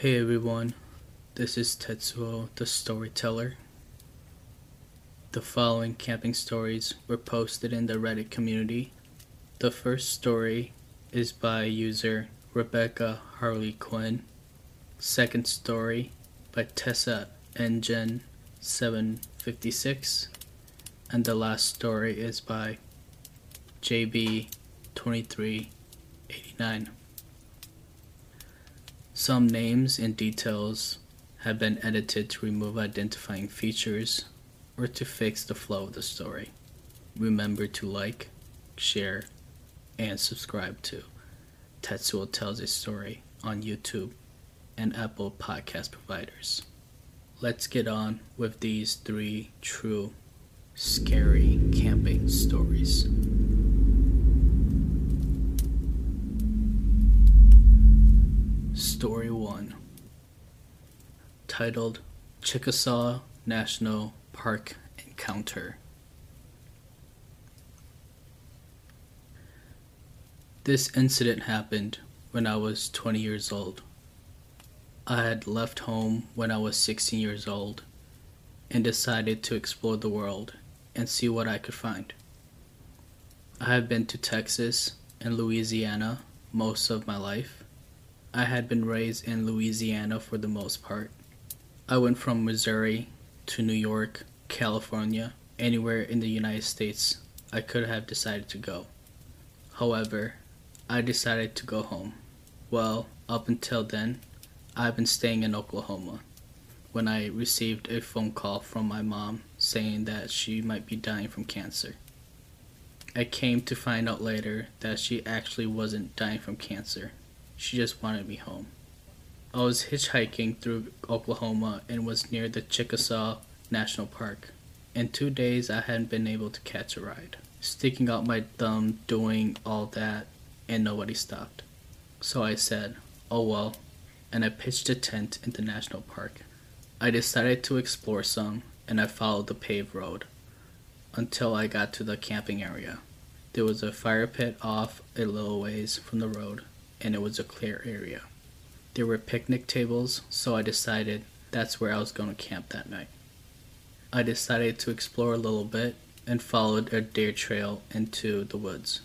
Hey everyone, this is Tetsuo the Storyteller. The following camping stories were posted in the Reddit community. The first story is by user Rebecca Harley Quinn. Second story by Tessa Engine 756. And the last story is by JB2389. Some names and details have been edited to remove identifying features or to fix the flow of the story. Remember to like, share, and subscribe to Tetsuo Tells a Story on YouTube and Apple podcast providers. Let's get on with these three true scary camping stories. Story 1 Titled Chickasaw National Park Encounter. This incident happened when I was 20 years old. I had left home when I was 16 years old and decided to explore the world and see what I could find. I have been to Texas and Louisiana most of my life. I had been raised in Louisiana for the most part. I went from Missouri to New York, California, anywhere in the United States I could have decided to go. However, I decided to go home. Well, up until then, I've been staying in Oklahoma when I received a phone call from my mom saying that she might be dying from cancer. I came to find out later that she actually wasn't dying from cancer. She just wanted me home. I was hitchhiking through Oklahoma and was near the Chickasaw National Park. In two days, I hadn't been able to catch a ride. Sticking out my thumb, doing all that, and nobody stopped. So I said, oh well, and I pitched a tent in the national park. I decided to explore some, and I followed the paved road until I got to the camping area. There was a fire pit off a little ways from the road, and it was a clear area. There were picnic tables, so I decided that's where I was going to camp that night. I decided to explore a little bit and followed a deer trail into the woods.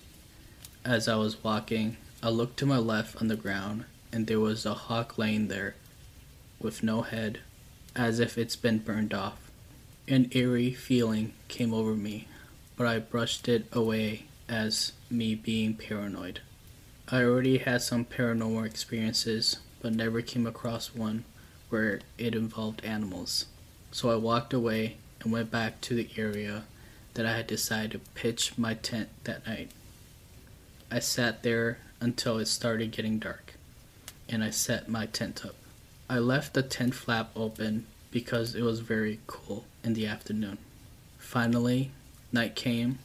As I was walking, I looked to my left on the ground, and there was a hawk laying there with no head, as if it's been burned off. An eerie feeling came over me, but I brushed it away as me being paranoid. I already had some paranormal experiences, but never came across one where it involved animals. So I walked away and went back to the area that I had decided to pitch my tent that night. I sat there until it started getting dark, and I set my tent up. I left the tent flap open because it was very cool in the afternoon. Finally, night came.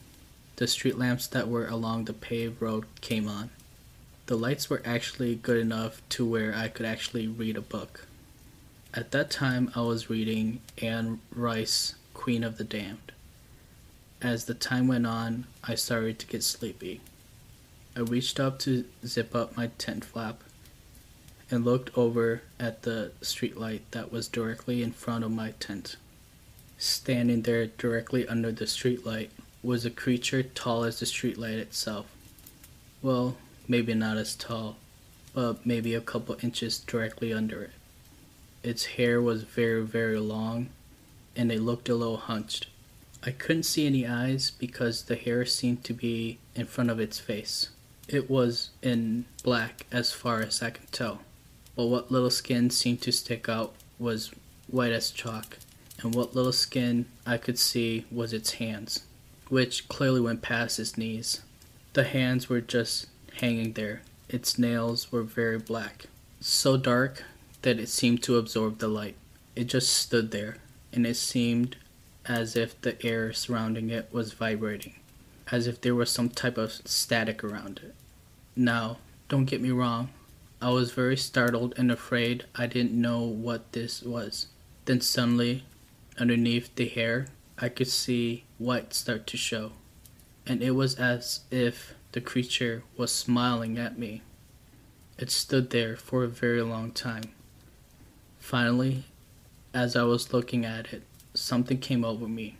The street lamps that were along the paved road came on. The lights were actually good enough to where I could actually read a book. At that time, I was reading Anne Rice, Queen of the Damned. As the time went on, I started to get sleepy. I reached up to zip up my tent flap and looked over at the streetlight that was directly in front of my tent. Standing there directly under the streetlight was a creature tall as the streetlight itself. Well, maybe not as tall, but maybe a couple inches directly under it. Its hair was very, very long, and it looked a little hunched. I couldn't see any eyes because the hair seemed to be in front of its face. It was in black as far as I could tell, but what little skin seemed to stick out was white as chalk, and what little skin I could see was its hands, which clearly went past its knees. The hands were just hanging there. Its nails were very black, so dark that it seemed to absorb the light. It just stood there, and it seemed as if the air surrounding it was vibrating, as if there was some type of static around it. Now, don't get me wrong, I was very startled and afraid I didn't know what this was. Then suddenly, underneath the hair, I could see white start to show, and it was as if the creature was smiling at me. It stood there for a very long time, Finally, as I was looking at it, something came over me.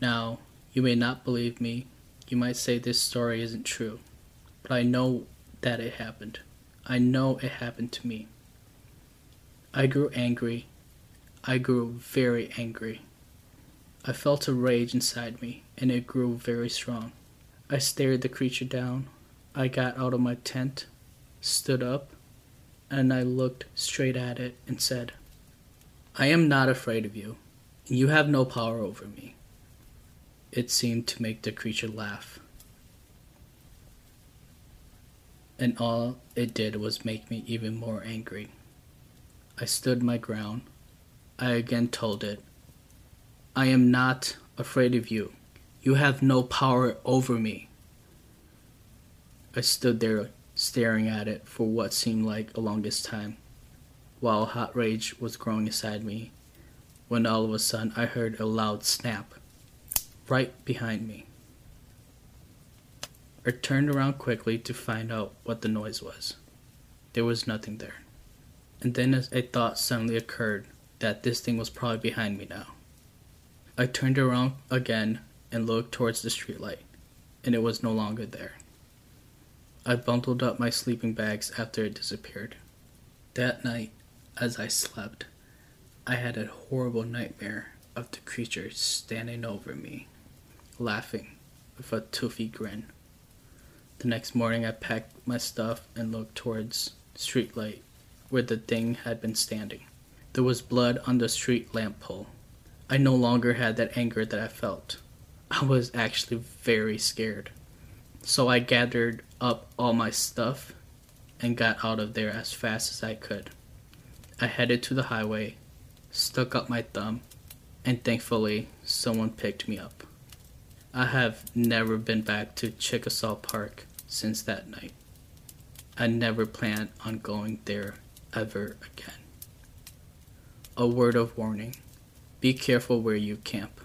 Now, you may not believe me. You might say this story isn't true. But I know that it happened. I know it happened to me. I grew angry. I grew very angry. I felt a rage inside me, and it grew very strong. I stared the creature down. I got out of my tent, stood up, and I looked straight at it and said, I am not afraid of you. You have no power over me. It seemed to make the creature laugh. And all it did was make me even more angry. I stood my ground. I again told it, I am not afraid of you. You have no power over me. I stood there staring at it for what seemed like the longest time, while hot rage was growing inside me, when all of a sudden I heard a loud snap right behind me. I turned around quickly to find out what the noise was. There was nothing there. And then a thought suddenly occurred that this thing was probably behind me now. I turned around again and looked towards the streetlight, and it was no longer there. I bundled up my sleeping bags after it disappeared. That night, as I slept, I had a horrible nightmare of the creature standing over me, laughing with a toothy grin. The next morning, I packed my stuff and looked towards streetlight where the thing had been standing. There was blood on the street lamp pole. I no longer had that anger that I felt. I was actually very scared. So I gathered up all my stuff and got out of there as fast as I could. I headed to the highway, stuck up my thumb, and thankfully someone picked me up. I have never been back to Chickasaw Park since that night. I never plan on going there ever again. A word of warning. Be careful where you camp.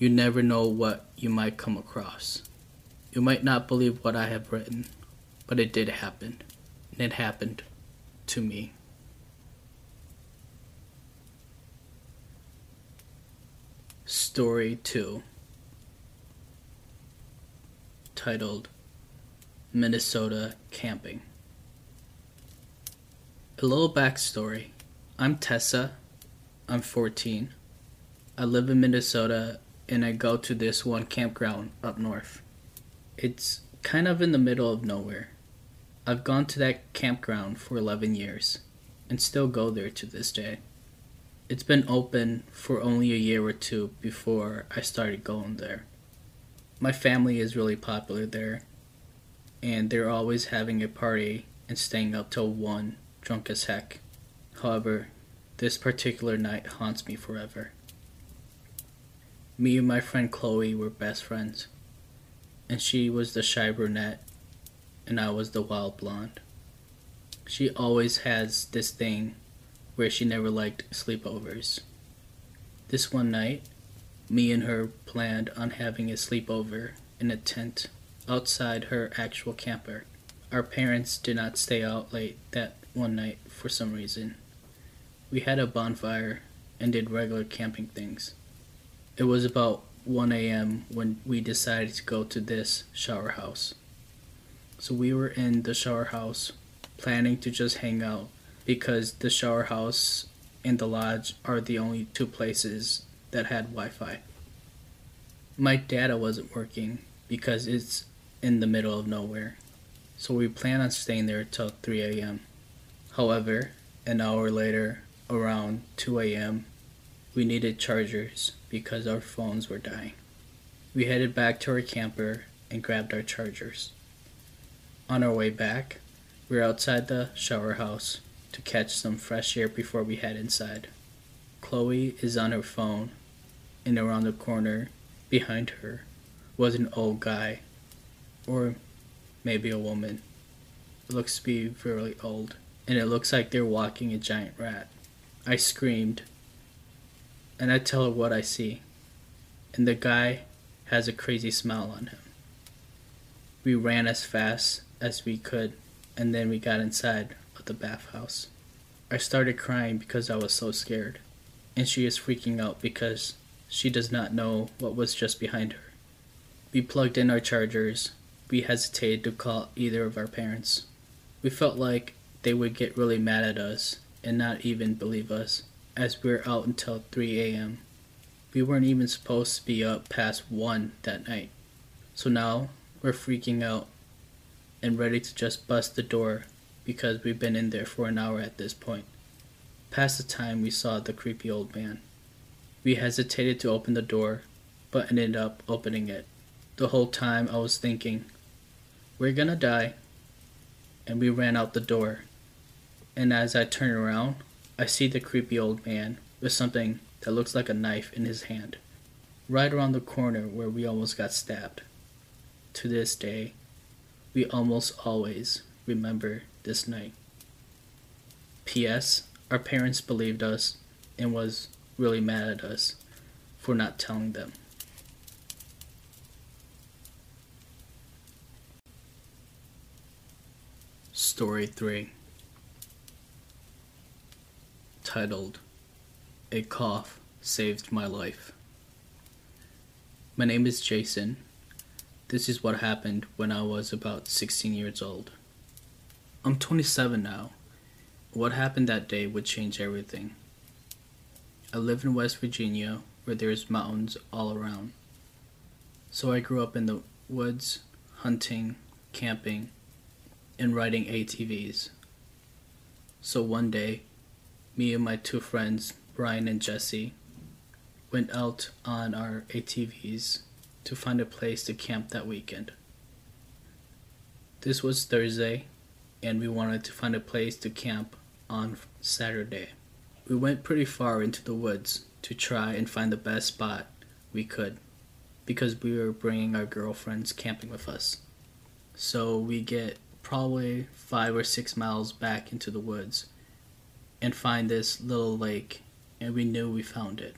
You never know what you might come across. You might not believe what I have written, but it did happen. And it happened to me. Story 2 Titled Minnesota Camping. A little backstory. I'm Tessa I'm 14. I live in Minnesota and I go to this one campground up north. It's kind of in the middle of nowhere. I've gone to that campground for 11 years and still go there to this day. It's been open for only a year or two before I started going there. My family is really popular there, and they're always having a party and staying up till 1 drunk as heck. However, this particular night haunts me forever. Me and my friend Chloe were best friends, and she was the shy brunette, and I was the wild blonde. She always has this thing where she never liked sleepovers. This one night, me and her planned on having a sleepover in a tent outside her actual camper. Our parents did not stay out late that one night for some reason. We had a bonfire and did regular camping things. It was about 1 a.m. when we decided to go to this shower house. So we were in the shower house planning to just hang out because the shower house and the lodge are the only two places that had Wi Fi. My data wasn't working because it's in the middle of nowhere, so we planned on staying there till 3 a.m. However, an hour later, around 2 a.m., we needed chargers because our phones were dying. We headed back to our camper and grabbed our chargers. On our way back, we were outside the shower house to catch some fresh air before we head inside. Chloe is on her phone, and around the corner behind her was an old guy, or maybe a woman. It looks to be very old, and it looks like they're walking a giant rat. I screamed, and I tell her what I see, and the guy has a crazy smile on him. We ran as fast as we could, and then we got inside of the bathhouse. I started crying because I was so scared, and she is freaking out because she does not know what was just behind her. We plugged in our chargers. We hesitated to call either of our parents. We felt like they would get really mad at us and not even believe us, as we were out until 3 a.m. We weren't even supposed to be up past 1 that night. So now we're freaking out and ready to just bust the door because we've been in there for an hour at this point. Past the time we saw the creepy old man. We hesitated to open the door, but ended up opening it. The whole time I was thinking, we're gonna die. And we ran out the door. And as I turn around, I see the creepy old man with something that looks like a knife in his hand, right around the corner where we almost got stabbed. To this day, we almost always remember this night. P.S. Our parents believed us and was really mad at us for not telling them. Story 3 Titled A Cough Saved My Life. My name is Jason. This is what happened when I was about 16 years old. I'm 27 now. What happened that day would change everything. I live in West Virginia where there's mountains all around. So I grew up in the woods, hunting, camping, and riding ATVs. So one day, me and my two friends, Brian and Jesse, went out on our ATVs to find a place to camp that weekend. This was Thursday, and we wanted to find a place to camp on Saturday. We went pretty far into the woods to try and find the best spot we could because we were bringing our girlfriends camping with us. So we get probably five or six miles back into the woods and find this little lake, and we knew we found it.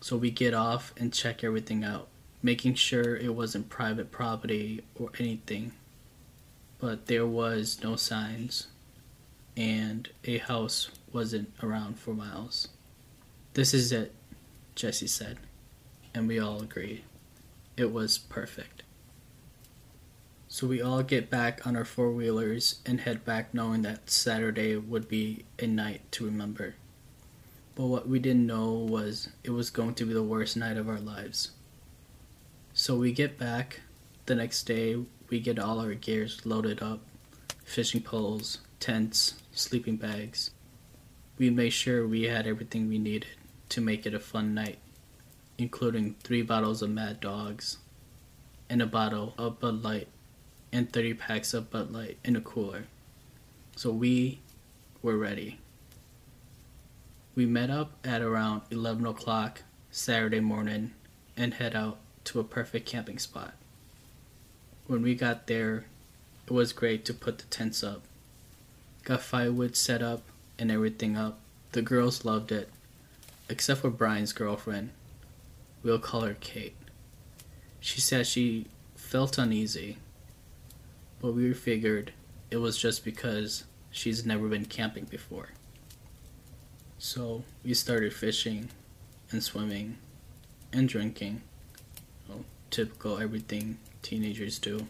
So we get off and check everything out, making sure it wasn't private property or anything but there was no signs, and a house wasn't around for miles. This is it, Jesse said, and we all agreed. It was perfect. So we all get back on our four wheelers and head back knowing that Saturday would be a night to remember. But what we didn't know was it was going to be the worst night of our lives. So we get back the next day we get all our gears loaded up fishing poles, tents, sleeping bags. We made sure we had everything we needed to make it a fun night, including three bottles of Mad Dogs, and a bottle of Bud Light, and 30 packs of Bud Light in a cooler. So we were ready. We met up at around 11 o'clock Saturday morning and head out to a perfect camping spot when we got there, it was great to put the tents up. Got firewood set up and everything up. The girls loved it, except for Brian's girlfriend. We'll call her Kate. She said she felt uneasy, but we figured it was just because she's never been camping before. So we started fishing and swimming and drinking. Well, typical everything teenagers do.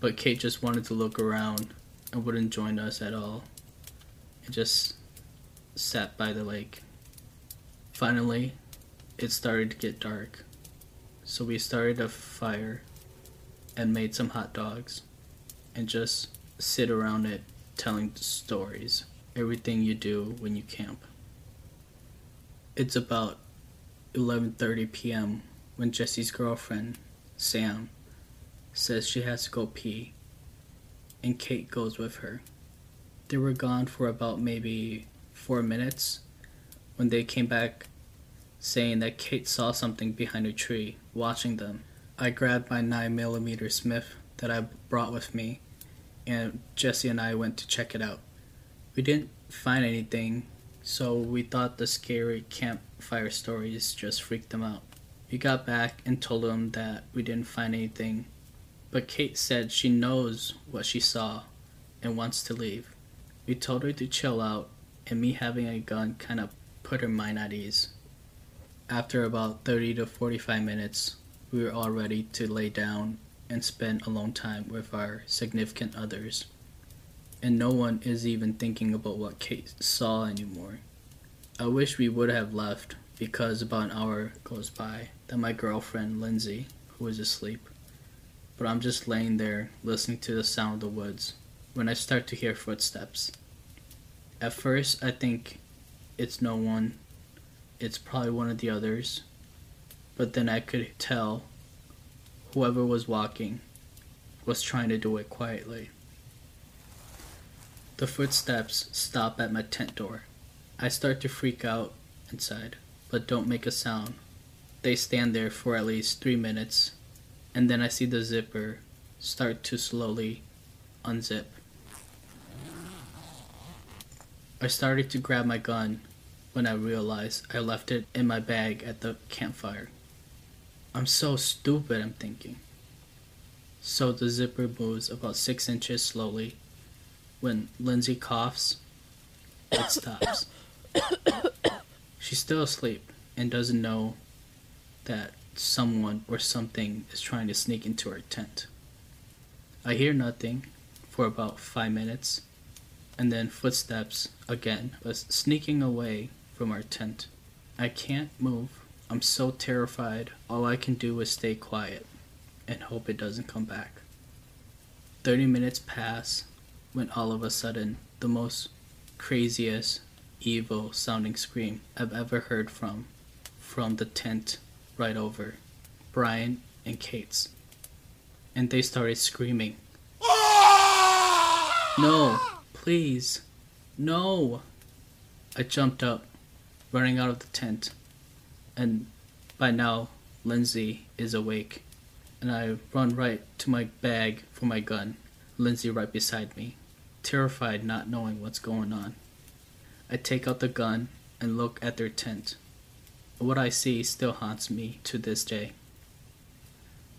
But Kate just wanted to look around and wouldn't join us at all. And just sat by the lake. Finally, it started to get dark. So we started a fire and made some hot dogs and just sit around it telling stories. Everything you do when you camp. It's about 11:30 p.m. when Jesse's girlfriend Sam says she has to go pee, and Kate goes with her. They were gone for about maybe four minutes when they came back saying that Kate saw something behind a tree watching them. I grabbed my 9mm Smith that I brought with me, and Jesse and I went to check it out. We didn't find anything, so we thought the scary campfire stories just freaked them out. We got back and told them that we didn't find anything, but Kate said she knows what she saw and wants to leave. We told her to chill out, and me having a gun kind of put her mind at ease. After about 30 to 45 minutes, we were all ready to lay down and spend alone time with our significant others. And no one is even thinking about what Kate saw anymore. I wish we would have left because about an hour goes by that my girlfriend, Lindsay, who is asleep, but I'm just laying there listening to the sound of the woods when I start to hear footsteps. At first, I think it's no one, it's probably one of the others, but then I could tell whoever was walking was trying to do it quietly. The footsteps stop at my tent door. I start to freak out inside, but don't make a sound. They stand there for at least three minutes, and then I see the zipper start to slowly unzip. I started to grab my gun when I realized I left it in my bag at the campfire. I'm so stupid, I'm thinking. So the zipper moves about six inches slowly. When Lindsay coughs, it stops. She's still asleep and doesn't know that someone or something is trying to sneak into her tent. I hear nothing for about five minutes, and then footsteps again, but sneaking away from our tent. I can't move. I'm so terrified. All I can do is stay quiet and hope it doesn't come back. 30 minutes pass when all of a sudden the most craziest evil sounding scream I've ever heard from from the tent right over Brian and Kate's. And they started screaming. No, please. No. I jumped up, running out of the tent. And by now, Lindsay is awake. And I run right to my bag for my gun, Lindsay right beside me, terrified not knowing what's going on. I take out the gun and look at their tent. What I see still haunts me to this day.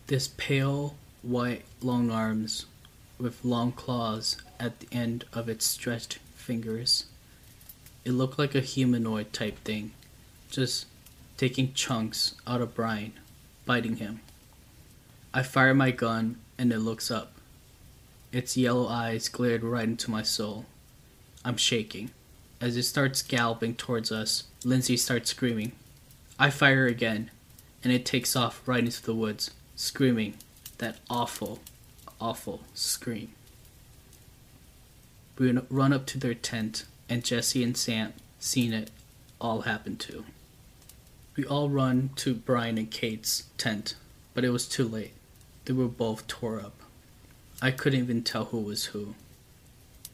This pale, white, long arms with long claws at the end of its stretched fingers. It looked like a humanoid type thing, just taking chunks out of Brian, biting him. I fire my gun and it looks up. Its yellow eyes glared right into my soul. I'm shaking. As it starts galloping towards us, Lindsay starts screaming. I fire again, and it takes off right into the woods, screaming that awful, awful scream. We run up to their tent, and Jesse and Sam, seeing it, all happen too. We all run to Brian and Kate's tent, but it was too late. They were both tore up. I couldn't even tell who was who.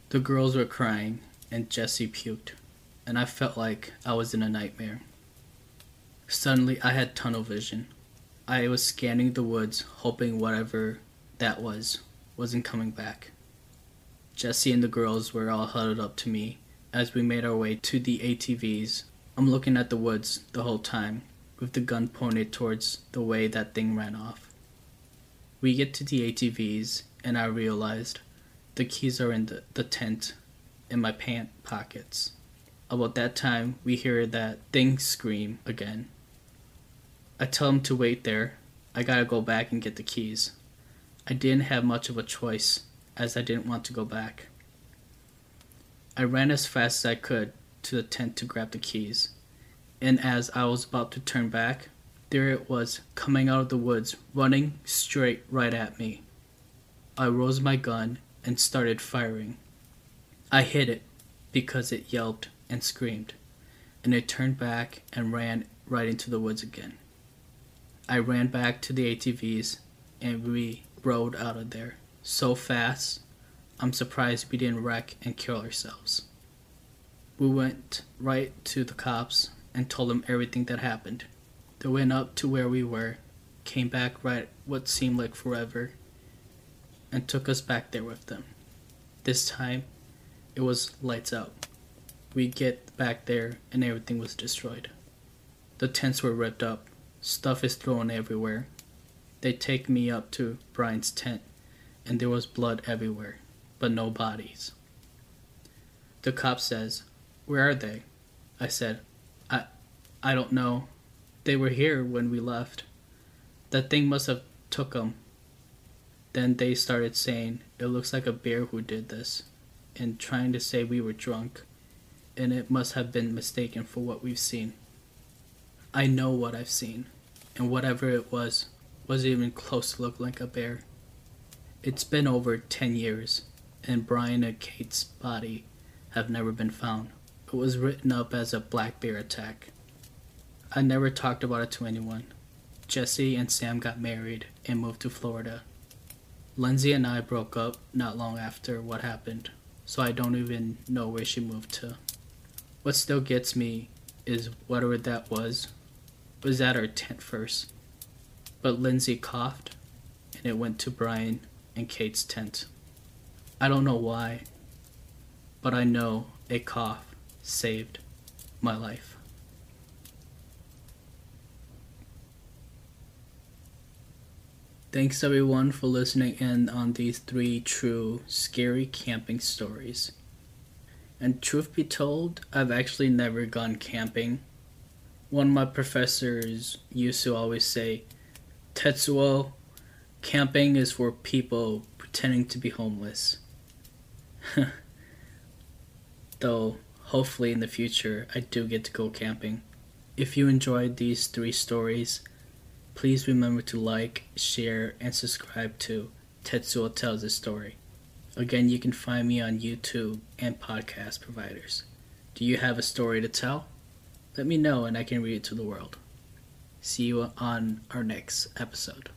The girls were crying, and Jesse puked, and I felt like I was in a nightmare. Suddenly, I had tunnel vision. I was scanning the woods, hoping whatever that was wasn't coming back. Jesse and the girls were all huddled up to me as we made our way to the ATVs. I'm looking at the woods the whole time, with the gun pointed towards the way that thing ran off. We get to the ATVs, and I realized the keys are in the, the tent in my pant pockets. About that time, we hear that thing scream again. I tell him to wait there. I gotta go back and get the keys. I didn't have much of a choice, as I didn't want to go back. I ran as fast as I could to the tent to grab the keys, and as I was about to turn back, there it was coming out of the woods, running straight right at me. I rose my gun and started firing. I hit it because it yelped and screamed, and it turned back and ran right into the woods again. I ran back to the ATVs and we rode out of there so fast, I'm surprised we didn't wreck and kill ourselves. We went right to the cops and told them everything that happened. They went up to where we were, came back right what seemed like forever, and took us back there with them. This time, it was lights out. We get back there and everything was destroyed. The tents were ripped up, stuff is thrown everywhere. They take me up to Brian's tent and there was blood everywhere, but no bodies. The cop says, Where are they? I said, I, I don't know. They were here when we left. That thing must have took them. Then they started saying, It looks like a bear who did this, and trying to say we were drunk, and it must have been mistaken for what we've seen. I know what I've seen, and whatever it was, wasn't even close to look like a bear. It's been over 10 years, and Brian and Kate's body have never been found. It was written up as a black bear attack. I never talked about it to anyone. Jesse and Sam got married and moved to Florida. Lindsay and I broke up not long after what happened, so I don't even know where she moved to. What still gets me is whatever that was, was at our tent first. But Lindsay coughed, and it went to Brian and Kate's tent. I don't know why, but I know a cough saved my life. Thanks everyone for listening in on these three true scary camping stories. And truth be told, I've actually never gone camping. One of my professors used to always say, Tetsuo, camping is for people pretending to be homeless. Though, hopefully in the future, I do get to go camping. If you enjoyed these three stories, please remember to like, share, and subscribe to Tetsuo Tells a Story. Again, you can find me on YouTube and podcast providers. Do you have a story to tell? Let me know and I can read it to the world. See you on our next episode.